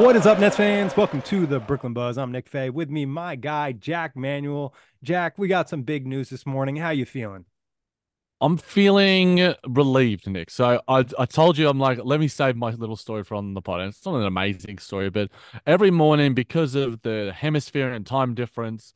What is up, Nets fans? Welcome to the Brooklyn Buzz. I'm Nick Fay. With me, my guy Jac Manuell. Jack, we got some big news this morning. How you feeling? I'm feeling relieved, Nick. So I I told you I'm like, let me save my little story from the pod. It's not an amazing story, but every morning because of the hemisphere and time difference,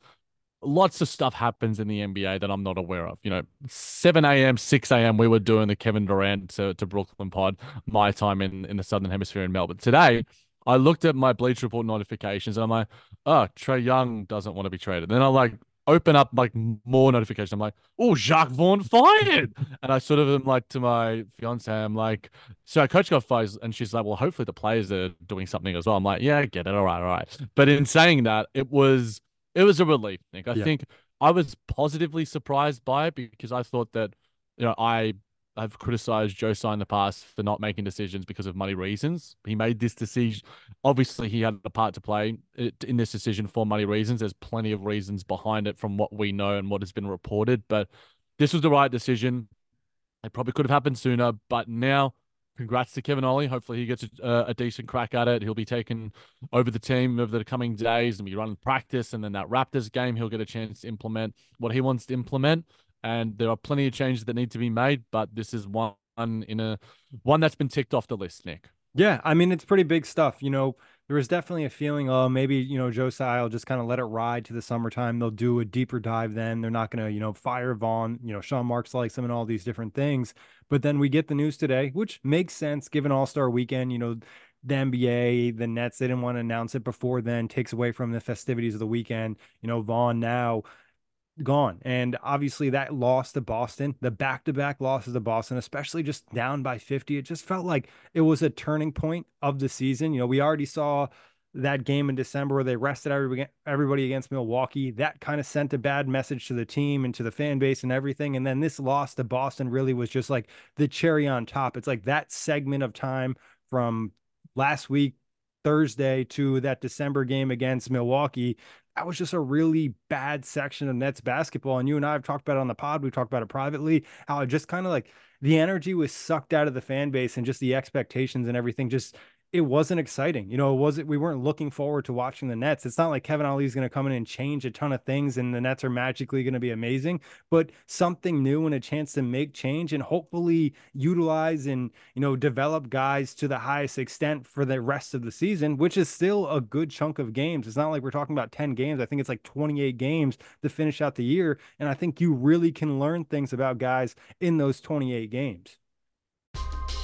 lots of stuff happens in the NBA that I'm not aware of. You know, 7 a.m., 6 a.m. we were doing the Kevin Durant to, to Brooklyn pod, my time in, in the Southern Hemisphere in Melbourne. Today, I looked at my Bleach Report notifications and I'm like, oh, Trae Young doesn't want to be traded. Then I like open up like more notifications. I'm like, oh, Jacque Vaughn fired. and I sort of am like to my fiance, I'm like, so our coach got fired. And she's like, well, hopefully the players are doing something as well. I'm like, yeah, I get it. All right, all right. But in saying that, it was it was a relief, Nick. I Yeah. think I was positively surprised by it because I thought that, you know, I I've criticized Joe Tsai in the past for not making decisions because of money reasons. He made this decision. Obviously, he had a part to play in this decision for money reasons. There's plenty of reasons behind it from what we know and what has been reported, but this was the right decision. It probably could have happened sooner, but now, congrats to Kevin Ollie. Hopefully, he gets a, a decent crack at it. He'll be taking over the team over the coming days and be running practice, and then that Raptors game, he'll get a chance to implement what he wants to implement and there are plenty of changes that need to be made, but this is one in a one that's been ticked off the list, Nick. Yeah, I mean, it's pretty big stuff. You know, there was definitely a feeling, oh, maybe, you know, Joe will just kind of let it ride to the summertime. They'll do a deeper dive then. They're not going to, you know, fire Vaughn. You know, Sean Marks likes him and all these different things. But then we get the news today, which makes sense given All Star weekend. You know, the NBA, the Nets, they didn't want to announce it before then, takes away from the festivities of the weekend. You know, Vaughn now gone. And obviously that loss to Boston, the back-to-back losses to Boston, especially just down by 50, it just felt like it was a turning point of the season. You know, we already saw that game in December where they rested everybody, everybody against Milwaukee. That kind of sent a bad message to the team and to the fan base and everything. And then this loss to Boston really was just like the cherry on top. It's like that segment of time from last week Thursday to that December game against Milwaukee that was just a really bad section of Nets basketball. And you and I have talked about it on the pod. We talked about it privately. How just kind of like the energy was sucked out of the fan base and just the expectations and everything. Just it wasn't exciting. You know, it wasn't. We weren't looking forward to watching the Nets. It's not like Kevin Ollie is going to come in and change a ton of things, and the Nets are magically going to be amazing. But something new and a chance to make change and hopefully utilize and you know develop guys to the highest extent for the rest of the season, which is still a good chunk of games. It's not like we're talking about ten games. I think it's like twenty eight games to finish out the year, and I think you really can learn things about guys in those twenty eight games.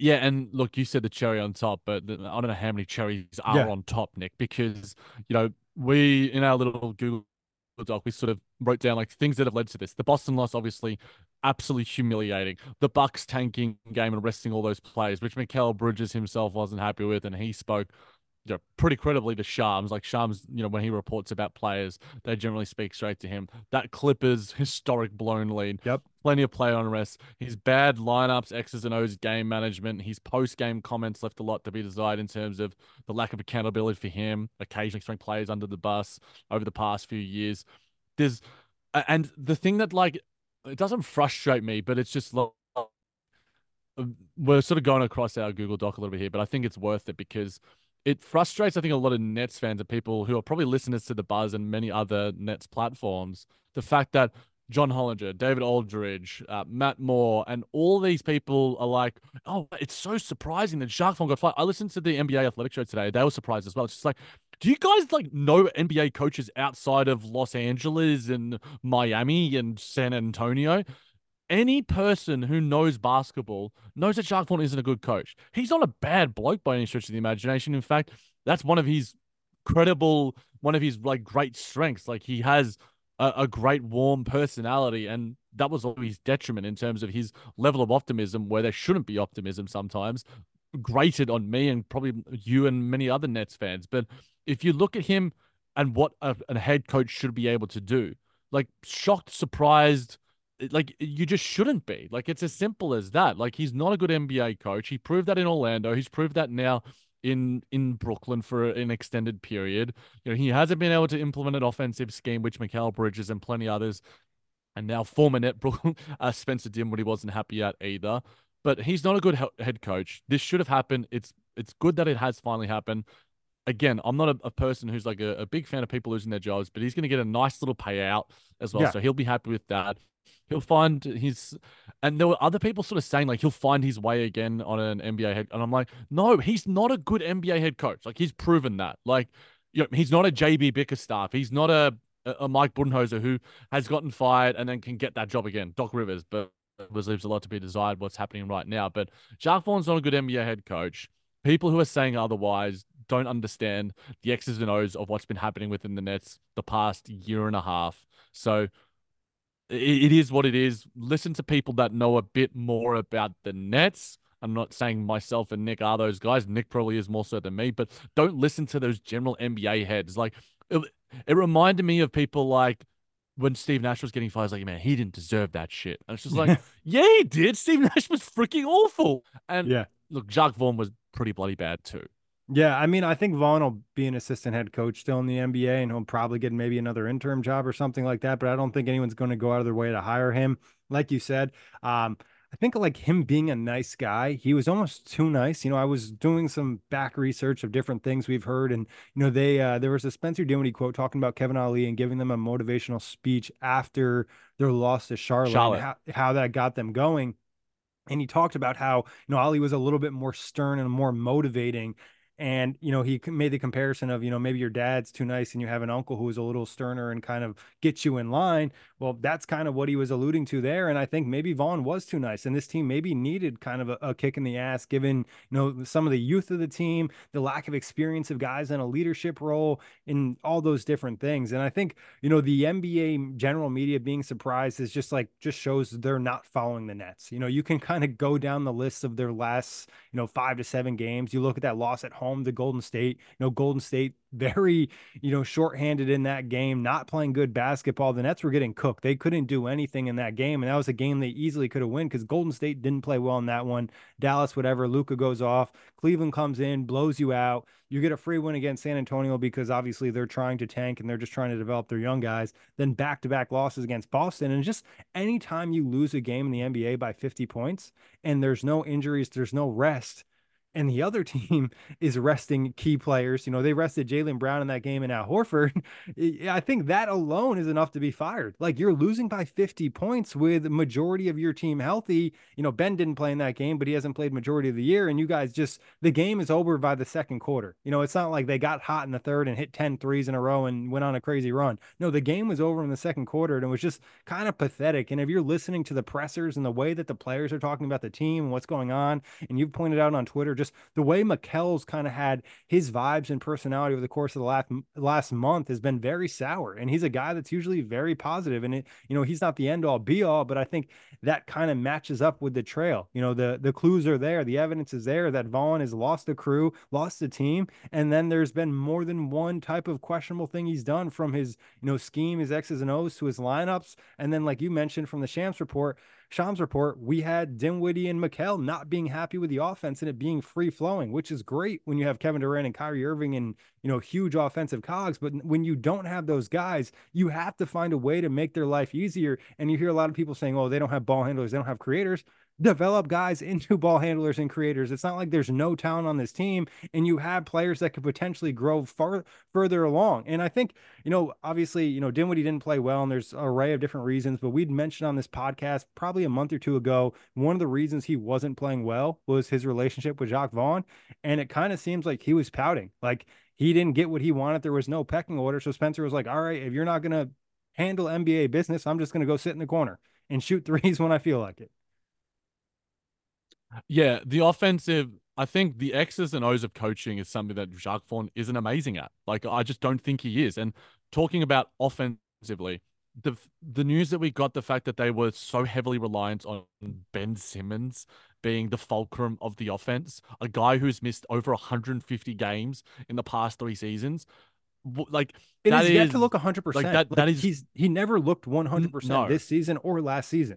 Yeah, and look, you said the cherry on top, but I don't know how many cherries are Yeah. on top, Nick, because you know we in our little Google Doc we sort of wrote down like things that have led to this. The Boston loss, obviously, absolutely humiliating. The Bucks tanking game and resting all those players, which Mikal Bridges himself wasn't happy with, and he spoke you know, pretty credibly to Shams. Like Shams, you know, when he reports about players, they generally speak straight to him. That Clippers historic blown lead. Yep. Plenty of player unrest. His bad lineups, X's and O's game management. His post game comments left a lot to be desired in terms of the lack of accountability for him, occasionally throwing players under the bus over the past few years. There's, and the thing that like, it doesn't frustrate me, but it's just like, um, we're sort of going across our Google Doc a little bit here, but I think it's worth it because it frustrates, I think, a lot of Nets fans and people who are probably listeners to the Buzz and many other Nets platforms. The fact that John Hollinger, David Aldridge, uh, Matt Moore, and all these people are like, oh, it's so surprising that Jacque Vaughn got fired. I listened to the NBA Athletic Show today. They were surprised as well. It's just like, do you guys like know NBA coaches outside of Los Angeles and Miami and San Antonio? Any person who knows basketball knows that Jacque Vaughn isn't a good coach. He's not a bad bloke by any stretch of the imagination. In fact, that's one of his credible, one of his like great strengths. Like he has a, a great warm personality, and that was all his detriment in terms of his level of optimism, where there shouldn't be optimism sometimes. Grated on me and probably you and many other Nets fans. But if you look at him and what a, a head coach should be able to do, like shocked, surprised, like you just shouldn't be. Like it's as simple as that. Like he's not a good NBA coach. He proved that in Orlando. He's proved that now in in Brooklyn for an extended period. You know, he hasn't been able to implement an offensive scheme, which Mikal Bridges and plenty others, and now former net Brooklyn uh, Spencer Dinwiddie wasn't happy at either. But he's not a good he- head coach. This should have happened. It's it's good that it has finally happened. Again, I'm not a, a person who's like a, a big fan of people losing their jobs, but he's going to get a nice little payout as well. Yeah. So he'll be happy with that. He'll find his, and there were other people sort of saying like he'll find his way again on an NBA head, and I'm like, no, he's not a good NBA head coach. Like he's proven that. Like, you know, he's not a JB Bickerstaff. He's not a a Mike Budenholzer who has gotten fired and then can get that job again. Doc Rivers, but Rivers leaves a lot to be desired. What's happening right now, but Jacque Vaughn's not a good NBA head coach. People who are saying otherwise don't understand the X's and O's of what's been happening within the Nets the past year and a half. So it, it is what it is. Listen to people that know a bit more about the Nets. I'm not saying myself and Nick are those guys. Nick probably is more so than me, but don't listen to those general NBA heads. Like it, it reminded me of people like when Steve Nash was getting fired. I was like, man, he didn't deserve that shit. And it's just like, yeah, he did. Steve Nash was freaking awful. And Yeah. look, Jacque Vaughn was pretty bloody bad too. Yeah, I mean, I think Vaughn will be an assistant head coach still in the NBA, and he'll probably get maybe another interim job or something like that. But I don't think anyone's going to go out of their way to hire him. Like you said, um, I think like him being a nice guy, he was almost too nice. You know, I was doing some back research of different things we've heard, and you know, they uh, there was a Spencer Dinwiddie quote talking about Kevin Ollie and giving them a motivational speech after their loss to Charlotte, Charlotte. How, how that got them going. And he talked about how you know Ollie was a little bit more stern and more motivating and, you know, he made the comparison of, you know, maybe your dad's too nice and you have an uncle who is a little sterner and kind of gets you in line. Well, that's kind of what he was alluding to there. And I think maybe Vaughn was too nice. And this team maybe needed kind of a, a kick in the ass, given, you know, some of the youth of the team, the lack of experience of guys in a leadership role, in all those different things. And I think, you know, the NBA general media being surprised is just like, just shows they're not following the Nets. You know, you can kind of go down the list of their last, you know, five to seven games. You look at that loss at home home to Golden State. You know, Golden State very, you know, shorthanded in that game, not playing good basketball. The Nets were getting cooked. They couldn't do anything in that game. And that was a game they easily could have won because Golden State didn't play well in that one. Dallas, whatever, Luka goes off. Cleveland comes in, blows you out. You get a free win against San Antonio because obviously they're trying to tank and they're just trying to develop their young guys. Then back to back losses against Boston. And just anytime you lose a game in the NBA by 50 points and there's no injuries, there's no rest and the other team is resting key players. You know, they rested Jaylen Brown in that game and Al Horford. I think that alone is enough to be fired. Like you're losing by 50 points with majority of your team healthy. You know, Ben didn't play in that game, but he hasn't played majority of the year. And you guys just the game is over by the second quarter. You know, it's not like they got hot in the third and hit 10 threes in a row and went on a crazy run. No, the game was over in the second quarter and it was just kind of pathetic. And if you're listening to the pressers and the way that the players are talking about the team and what's going on, and you've pointed out on Twitter just the way Mikal's kind of had his vibes and personality over the course of the last last month has been very sour. And he's a guy that's usually very positive. And it, you know, he's not the end all be all, but I think that kind of matches up with the trail. You know, the the clues are there, the evidence is there that Vaughn has lost the crew, lost the team, and then there's been more than one type of questionable thing he's done from his, you know, scheme, his X's and O's to his lineups, and then like you mentioned from the Shams report Shams report, we had Dinwiddie and Mikal not being happy with the offense and it being free flowing, which is great when you have Kevin Durant and Kyrie Irving and you know huge offensive cogs. But when you don't have those guys, you have to find a way to make their life easier. And you hear a lot of people saying, "Oh, they don't have ball handlers, they don't have creators." Develop guys into ball handlers and creators. It's not like there's no talent on this team, and you have players that could potentially grow far further along. And I think, you know, obviously, you know, Dinwiddie didn't play well, and there's an array of different reasons. But we'd mentioned on this podcast probably a month or two ago, one of the reasons he wasn't playing well was his relationship with Jacque Vaughn, and it kind of seems like he was pouting, like he didn't get what he wanted. There was no pecking order, so Spencer was like, "All right, if you're not gonna handle NBA business, I'm just gonna go sit in the corner." And shoot threes when I feel like it. Yeah, the offensive. I think the X's and O's of coaching is something that Jacque Vaughn isn't amazing at. Like, I just don't think he is. And talking about offensively, the the news that we got, the fact that they were so heavily reliant on Ben Simmons being the fulcrum of the offense, a guy who's missed over 150 games in the past three seasons. Like it is yet to look 100%. like percent that. That is he's he never looked 100 percent no. this season or last season.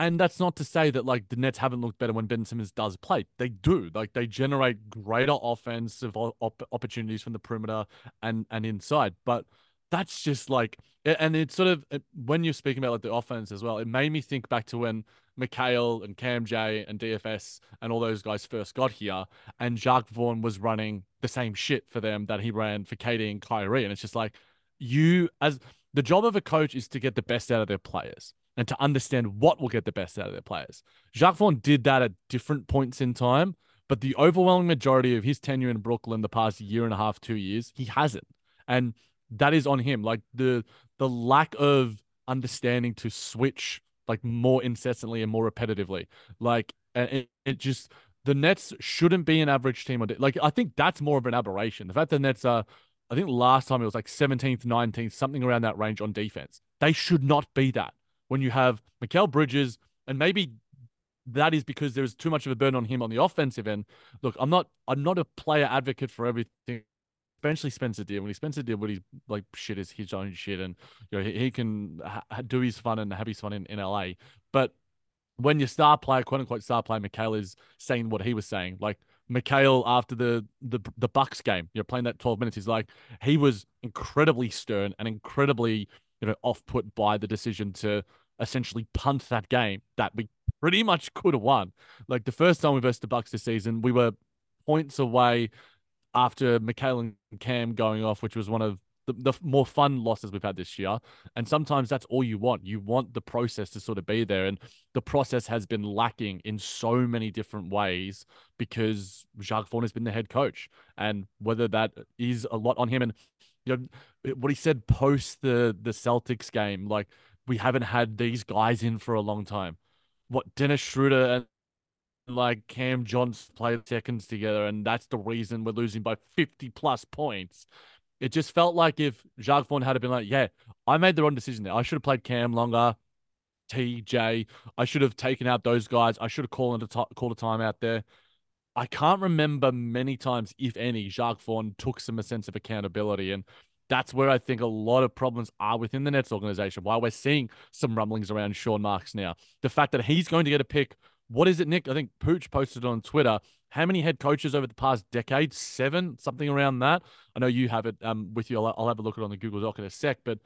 And that's not to say that like the Nets haven't looked better when Ben Simmons does play. They do. Like they generate greater offensive op- opportunities from the perimeter and and inside. But that's just like, and it's sort of uh, when you're speaking about like the offense as well. It made me think back to when Mikal and Cam J and DFS and all those guys first got here, and Jacque Vaughn was running the same shit for them that he ran for KD and Kyrie. And it's just like you as the job of a coach is to get the best out of their players and to understand what will get the best out of their players. Jacque Vaughn did that at different points in time, but the overwhelming majority of his tenure in Brooklyn the past year and a half, two years, he hasn't. And that is on him. Like the the lack of understanding to switch like more incessantly and more repetitively. Like it, it just the Nets shouldn't be an average team. Like I think that's more of an aberration. The fact the Nets are, I think last time it was like 17th, 19th, something around that range on defense. They should not be that when you have Mikal Bridges, and maybe that is because there's too much of a burden on him on the offensive end. Look, I'm not I'm not a player advocate for everything. Especially Spencer Dinwiddie. Spencer did what he's like shit is his own shit, and you know he, he can ha- do his fun and have his fun in, in LA. But when your star player, quote unquote star player, Mikal is saying what he was saying, like Mikal after the the the Bucks game, you know, playing that 12 minutes, he's like he was incredibly stern and incredibly, you know, off put by the decision to essentially punt that game that we pretty much could have won. Like the first time we versed the Bucks this season, we were points away after Mikal and Cam going off, which was one of the, the more fun losses we've had this year. And sometimes that's all you want. You want the process to sort of be there. And the process has been lacking in so many different ways because Jacque Vaughn has been the head coach. And whether that is a lot on him and you know what he said post the the Celtics game, like we haven't had these guys in for a long time. What Dennis Schroeder and like Cam Johnson played seconds together, and that's the reason we're losing by 50 plus points. It just felt like if Jacque Vaughn had been like, yeah, I made the wrong decision there. I should have played Cam longer, TJ. I should have taken out those guys. I should have called a, t- called a time out there. I can't remember many times, if any, Jacque Vaughn took some sense of accountability. And that's where I think a lot of problems are within the Nets organization. Why we're seeing some rumblings around Sean Marks now. The fact that he's going to get a pick. What is it, Nick? I think Pooch posted on Twitter how many head coaches over the past decade? Seven, something around that. I know you have it um, with you. I'll, I'll have a look at it on the Google Doc in a sec. But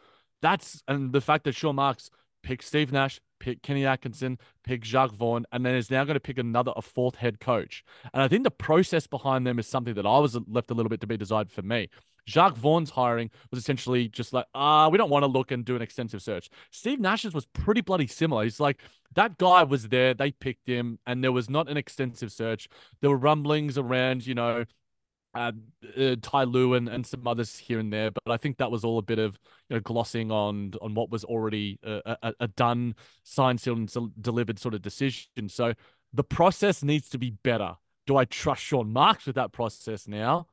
that's and the fact that Sean Marks picked Steve Nash, pick Kenny Atkinson, pick Jacque Vaughn, and then is now going to pick another, a fourth head coach. And I think the process behind them is something that I was left a little bit to be desired for me. Jacque Vaughn's hiring was essentially just like, ah, uh, we don't want to look and do an extensive search. Steve Nash's was pretty bloody similar. He's like, that guy was there, they picked him, and there was not an extensive search. There were rumblings around, you know, uh, uh, Ty Lue and, and some others here and there, but I think that was all a bit of you know glossing on on what was already a, a, a done, signed, sealed, and delivered sort of decision. So the process needs to be better. Do I trust Sean Marks with that process now?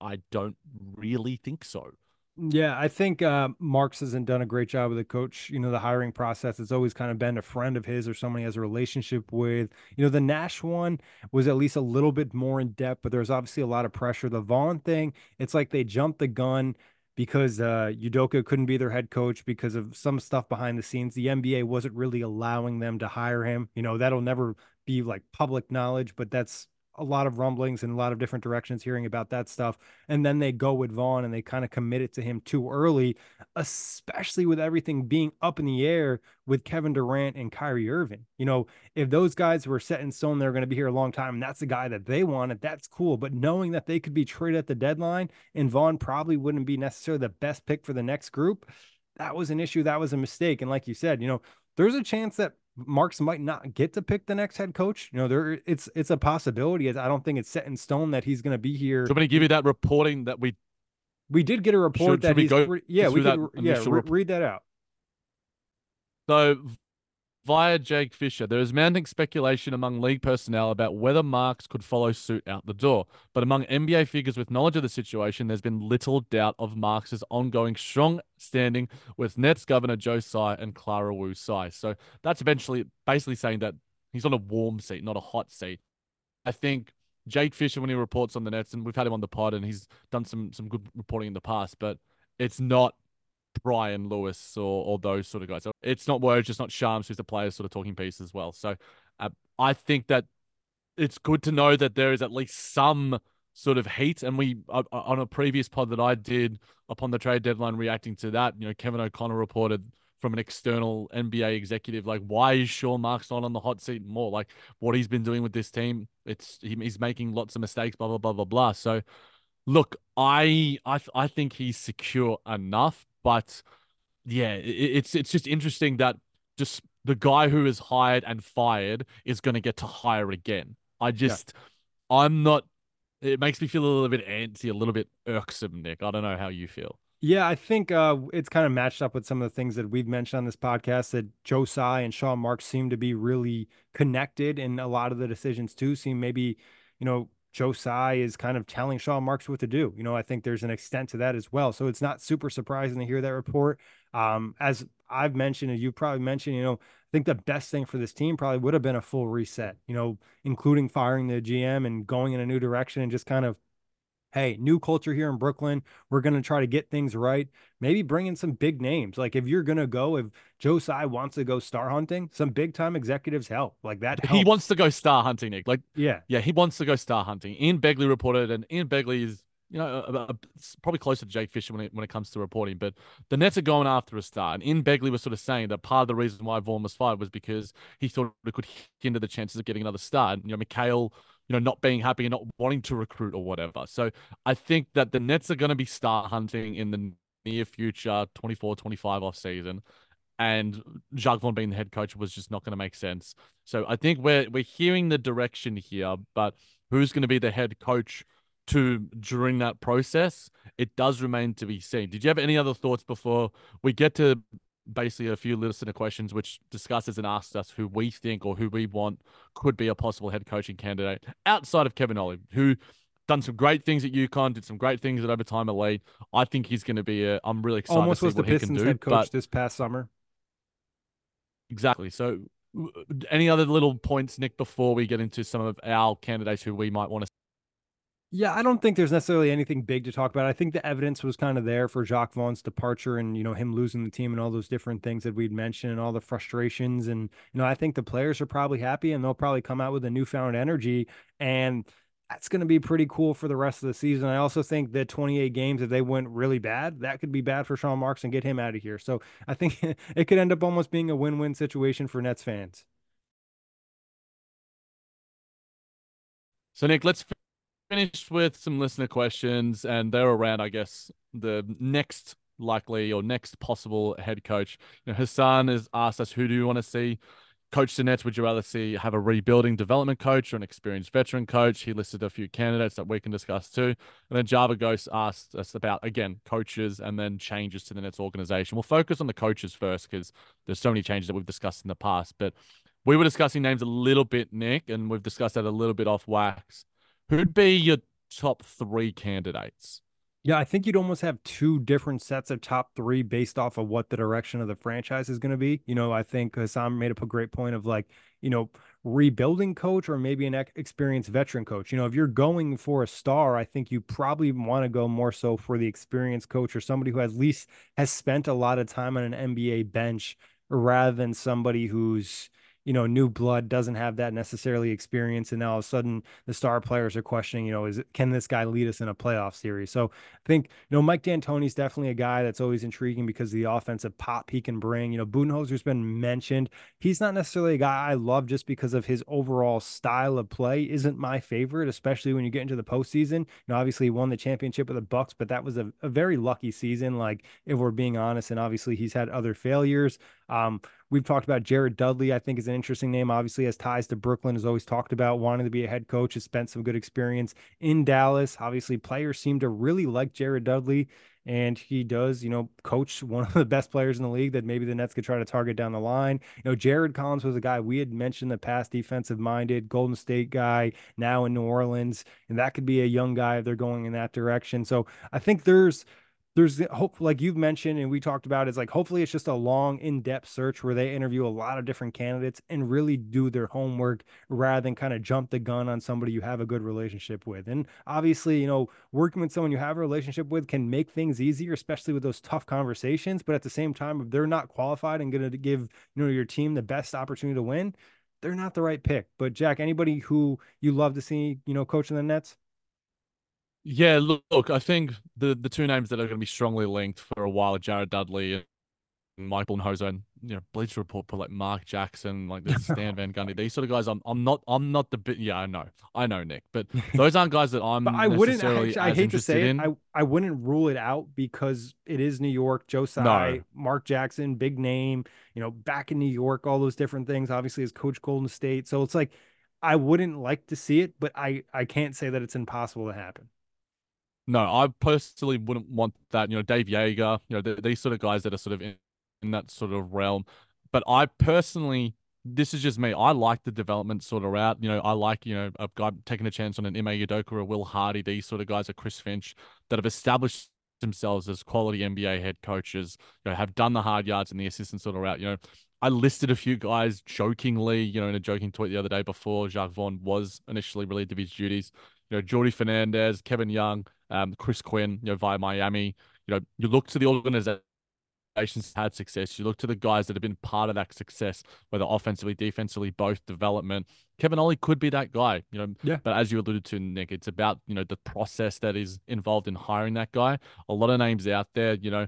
I don't really think so. Yeah, I think uh, Marks hasn't done a great job with the coach. You know, the hiring process has always kind of been a friend of his or someone he has a relationship with. You know, the Nash one was at least a little bit more in depth, but there's obviously a lot of pressure. The Vaughn thing, it's like they jumped the gun because uh, Udoka couldn't be their head coach because of some stuff behind the scenes. The NBA wasn't really allowing them to hire him. You know, that'll never be like public knowledge, but that's a lot of rumblings in a lot of different directions hearing about that stuff. And then they go with Vaughn and they kind of commit it to him too early, especially with everything being up in the air with Kevin Durant and Kyrie Irving. You know, if those guys were set in stone, they're going to be here a long time, and that's the guy that they wanted, that's cool. But knowing that they could be traded at the deadline and Vaughn probably wouldn't be necessarily the best pick for the next group, that was an issue. That was a mistake. And like you said, you know, there's a chance that Marks might not get to pick the next head coach. You know, there it's it's a possibility. I don't think it's set in stone that he's going to be here. Somebody give you that reporting that we we did get a report should, that should he's go yeah we could yeah re- read that out. So via Jake Fisher, there is mounting speculation among league personnel about whether Marks could follow suit out the door. But among NBA figures with knowledge of the situation, there's been little doubt of Marks's ongoing strong standing with Nets governor Joe Tsai and Clara Wu Tsai. So that's eventually basically saying that he's on a warm seat, not a hot seat. I think Jake Fisher, when he reports on the Nets, and we've had him on the pod, and he's done some some good reporting in the past, but it's not Brian Lewis or, or those sort of guys. So it's not Woj, just not Shams, who's the player sort of talking piece as well. So uh, I think that it's good to know that there is at least some sort of heat. And we, uh, uh, on a previous pod that I did upon the trade deadline, reacting to that, you know, Kevin O'Connor reported from an external NBA executive, like, why is Sean Marks not on the hot seat more? Like, what he's been doing with this team, it's he's making lots of mistakes, blah blah blah blah blah. So, look, I I I think he's secure enough, but yeah, it, it's it's just interesting that just the guy who is hired and fired is going to get to hire again. I just, yeah. I'm not. It makes me feel a little bit antsy, a little bit irksome, Nick. I don't know how you feel. Yeah, I think uh, it's kind of matched up with some of the things that we've mentioned on this podcast. That Joe Tsai and Sean Marks seem to be really connected in a lot of the decisions too. Seem maybe, you know, Joe Tsai is kind of telling Sean Marks what to do. You know, I think there's an extent to that as well. So it's not super surprising to hear that report. Um, as I've mentioned, and you probably mentioned, you know, I think the best thing for this team probably would have been a full reset, you know, including firing the GM and going in a new direction and just kind of hey, new culture here in Brooklyn. We're going to try to get things right. Maybe bring in some big names. Like if you're going to go, if Joe Tsai wants to go star hunting, some big time executives help. Like that. Helps. He wants to go star hunting, Nick. Like, yeah. Yeah, he wants to go star hunting. Ian Begley reported, and Ian Begley is you know, a, a, probably closer to Jake Fisher when it, when it comes to reporting. But the Nets are going after a star. And Ian Begley was sort of saying that part of the reason why Vaughn was fired was because he thought it could hinder the chances of getting another star. And, you know, Mikal, you know, not being happy and not wanting to recruit or whatever. So I think that the Nets are going to be star hunting in the near future, 24, 25 off season. And Jacque Vaughn being the head coach was just not going to make sense. So I think we're we're hearing the direction here, but who's going to be the head coach to during that process, it does remain to be seen. Did you have any other thoughts before we get to basically a few listener questions which discusses and asks us who we think or who we want could be a possible head coaching candidate outside of Kevin Ollie, who done some great things at UConn, did some great things at Overtime Elite. I think he's going to be a. I'm really excited Almost to see was what the he Pistons can do. head coach but this past summer. exactly. So, any other little points, Nick, before we get into some of our candidates who we might want to yeah, I don't think there's necessarily anything big to talk about. I think the evidence was kind of there for Jacque Vaughn's departure and, you know, him losing the team and all those different things that we'd mentioned and all the frustrations. And, you know, I think the players are probably happy and they'll probably come out with a newfound energy. And that's going to be pretty cool for the rest of the season. I also think that 28 games, if they went really bad, that could be bad for Sean Marks and get him out of here. So I think it could end up almost being a win win situation for Nets fans. So, Nick, let's finished with some listener questions, and they're around, I guess, the next likely or next possible head coach. You know, Hassan has asked us, who do you want to see coach the Nets? Would you rather see have a rebuilding development coach or an experienced veteran coach? He listed a few candidates that we can discuss too. And then Java Ghost asked us about, again, coaches and then changes to the Nets organization. We'll focus on the coaches first because there's so many changes that we've discussed in the past. But we were discussing names a little bit, Nick, and we've discussed that a little bit off wax. Who'd be your top three candidates? Yeah, I think you'd almost have two different sets of top three based off of what the direction of the franchise is going to be. You know, I think Hassan made up a great point of like, you know, rebuilding coach or maybe an experienced veteran coach. You know, if you're going for a star, I think you probably want to go more so for the experienced coach or somebody who at least has spent a lot of time on an NBA bench rather than somebody who's, you know, new blood doesn't have that necessarily experience, and now all of a sudden the star players are questioning, you know, is can this guy lead us in a playoff series? So I think you know Mike D'Antoni's definitely a guy that's always intriguing because of the offensive pop he can bring. You know, Budenholzer's been mentioned. He's not necessarily a guy I love just because of his overall style of play. Isn't my favorite, especially when you get into the postseason. You know, obviously he won the championship with the Bucks, but that was a, a very lucky season. Like if we're being honest, and obviously he's had other failures. Um, we've talked about Jared Dudley, I think is an interesting name. Obviously, has ties to Brooklyn, has always talked about wanting to be a head coach, has spent some good experience in Dallas. Obviously, players seem to really like Jared Dudley, and he does, you know, coach one of the best players in the league that maybe the Nets could try to target down the line. You know, Jarron Collins was a guy we had mentioned the past, defensive minded, Golden State guy, now in New Orleans, and that could be a young guy if they're going in that direction. So I think there's there's hope like you've mentioned and we talked about is like hopefully it's just a long in-depth search where they interview a lot of different candidates and really do their homework rather than kind of jump the gun on somebody you have a good relationship with. And obviously you know working with someone you have a relationship with can make things easier especially with those tough conversations but at the same time if they're not qualified and going to give you know your team the best opportunity to win they're not the right pick. But Jac anybody who you love to see you know coaching the nets yeah, look, look, I think the the two names that are going to be strongly linked for a while are Jared Dudley and Mike Budenholzer and you know Bleacher Report put like Mark Jackson, like this Stan Van Gundy. These sort of guys, I'm I'm not I'm not the bit. Yeah, I know, I know Nick, but those aren't guys that I'm. but I wouldn't. Actually, I hate to say in. it. I I wouldn't rule it out because it is New York. Joe Tsai, No. Mark Jackson, big name. You know, back in New York, all those different things. Obviously, as Coach Golden State, so it's like I wouldn't like to see it, but I I can't say that it's impossible to happen. No, I personally wouldn't want that. You know, Dave Joerger, you know, the, these sort of guys that are sort of in, in that sort of realm. But I personally, this is just me. I like the development sort of route. You know, I like, you know, a guy taking a chance on an Ime Udoka or a Will Hardy, these sort of guys, or Chris Finch, that have established themselves as quality NBA head coaches, you know, have done the hard yards and the assistant sort of route. You know, I listed a few guys jokingly, you know, in a joking tweet the other day before Jacque Vaughn was initially relieved of his duties. You know, Jordi Fernandez, Kevin Young, um, Chris Quinn, you know, via Miami. You know, you look to the organization had success. You look to the guys that have been part of that success, whether offensively, defensively, both development. Kevin Ollie could be that guy, you know. Yeah. But as you alluded to, Nick, it's about you know the process that is involved in hiring that guy. A lot of names out there, you know.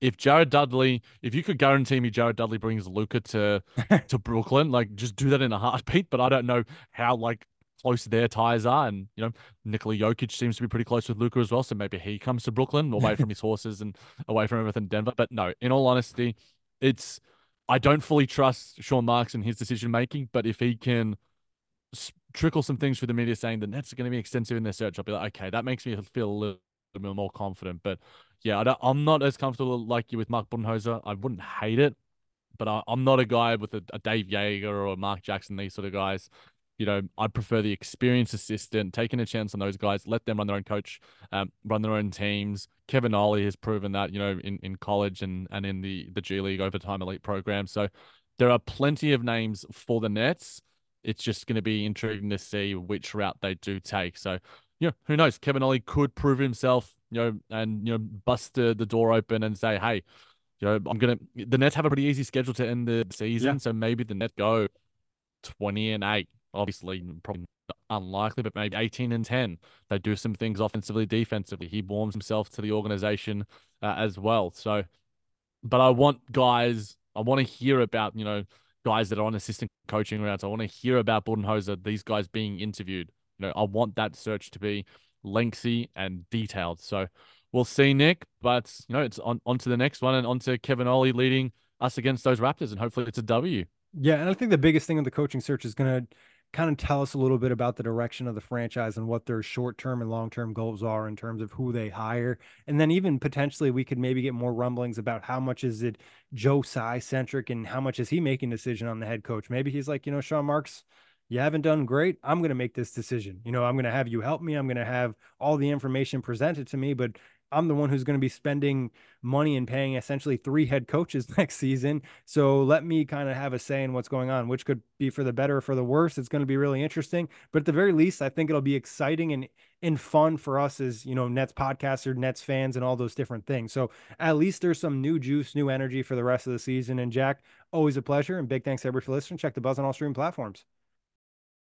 If Jared Dudley, if you could guarantee me Jared Dudley brings Luka to to Brooklyn, like just do that in a heartbeat. But I don't know how like close their ties are. And, you know, Nikola Jokic seems to be pretty close with Luka as well. So maybe he comes to Brooklyn away from his horses and away from everything in Denver. But no, in all honesty, it's, I don't fully trust Sean Marks and his decision making. But if he can trickle some things through the media saying the Nets are going to be extensive in their search, I'll be like, okay, that makes me feel a little bit more confident. But yeah, I am not as comfortable like you with Mark Budenholzer. I wouldn't hate it, but I, am not a guy with a, a Dave Joerger or a Mark Jackson, these sort of guys you know, I'd prefer the experienced assistant, taking a chance on those guys, let them run their own coach, um, run their own teams. Kevin Ollie has proven that, you know, in, in college and, and in the, the G League overtime elite program. So there are plenty of names for the Nets. It's just going to be intriguing to see which route they do take. So, you know, who knows? Kevin Ollie could prove himself, you know, and, you know, bust the, the door open and say, hey, you know, I'm going to, the Nets have a pretty easy schedule to end the season. Yeah. So maybe the Nets go 20 and 8 obviously probably unlikely, but maybe 18 and 10. They do some things offensively, defensively. He warms himself to the organization uh, as well. So, but I want guys, I want to hear about, you know, guys that are on assistant coaching rounds. I want to hear about Budenholzer, these guys being interviewed. You know, I want that search to be lengthy and detailed. So we'll see, Nick. But, you know, it's on, on to the next one and on to Kevin Ollie leading us against those Raptors. And hopefully it's a W. Yeah. And I think the biggest thing of the coaching search is going to, kind of tell us a little bit about the direction of the franchise and what their short-term and long-term goals are in terms of who they hire and then even potentially we could maybe get more rumblings about how much is it joe tsai centric and how much is he making decision on the head coach? Maybe he's like you know sean marks you haven't done great. I'm going to make this decision. You know i'm going to have you help me. I'm going to have all the information presented to me but I'm the one who's going to be spending money and paying essentially three head coaches next season. So let me kind of have a say in what's going on, which could be for the better or for the worse. It's going to be really interesting. But at the very least, I think it'll be exciting and and fun for us as you know Nets podcasters, Nets fans, and all those different things. So at least there's some new juice, new energy for the rest of the season. And Jac, always a pleasure, and big thanks everybody for listening. Check the buzz on all streaming platforms.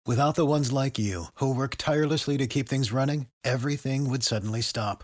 Without the ones like you who work tirelessly to keep things running, everything would suddenly stop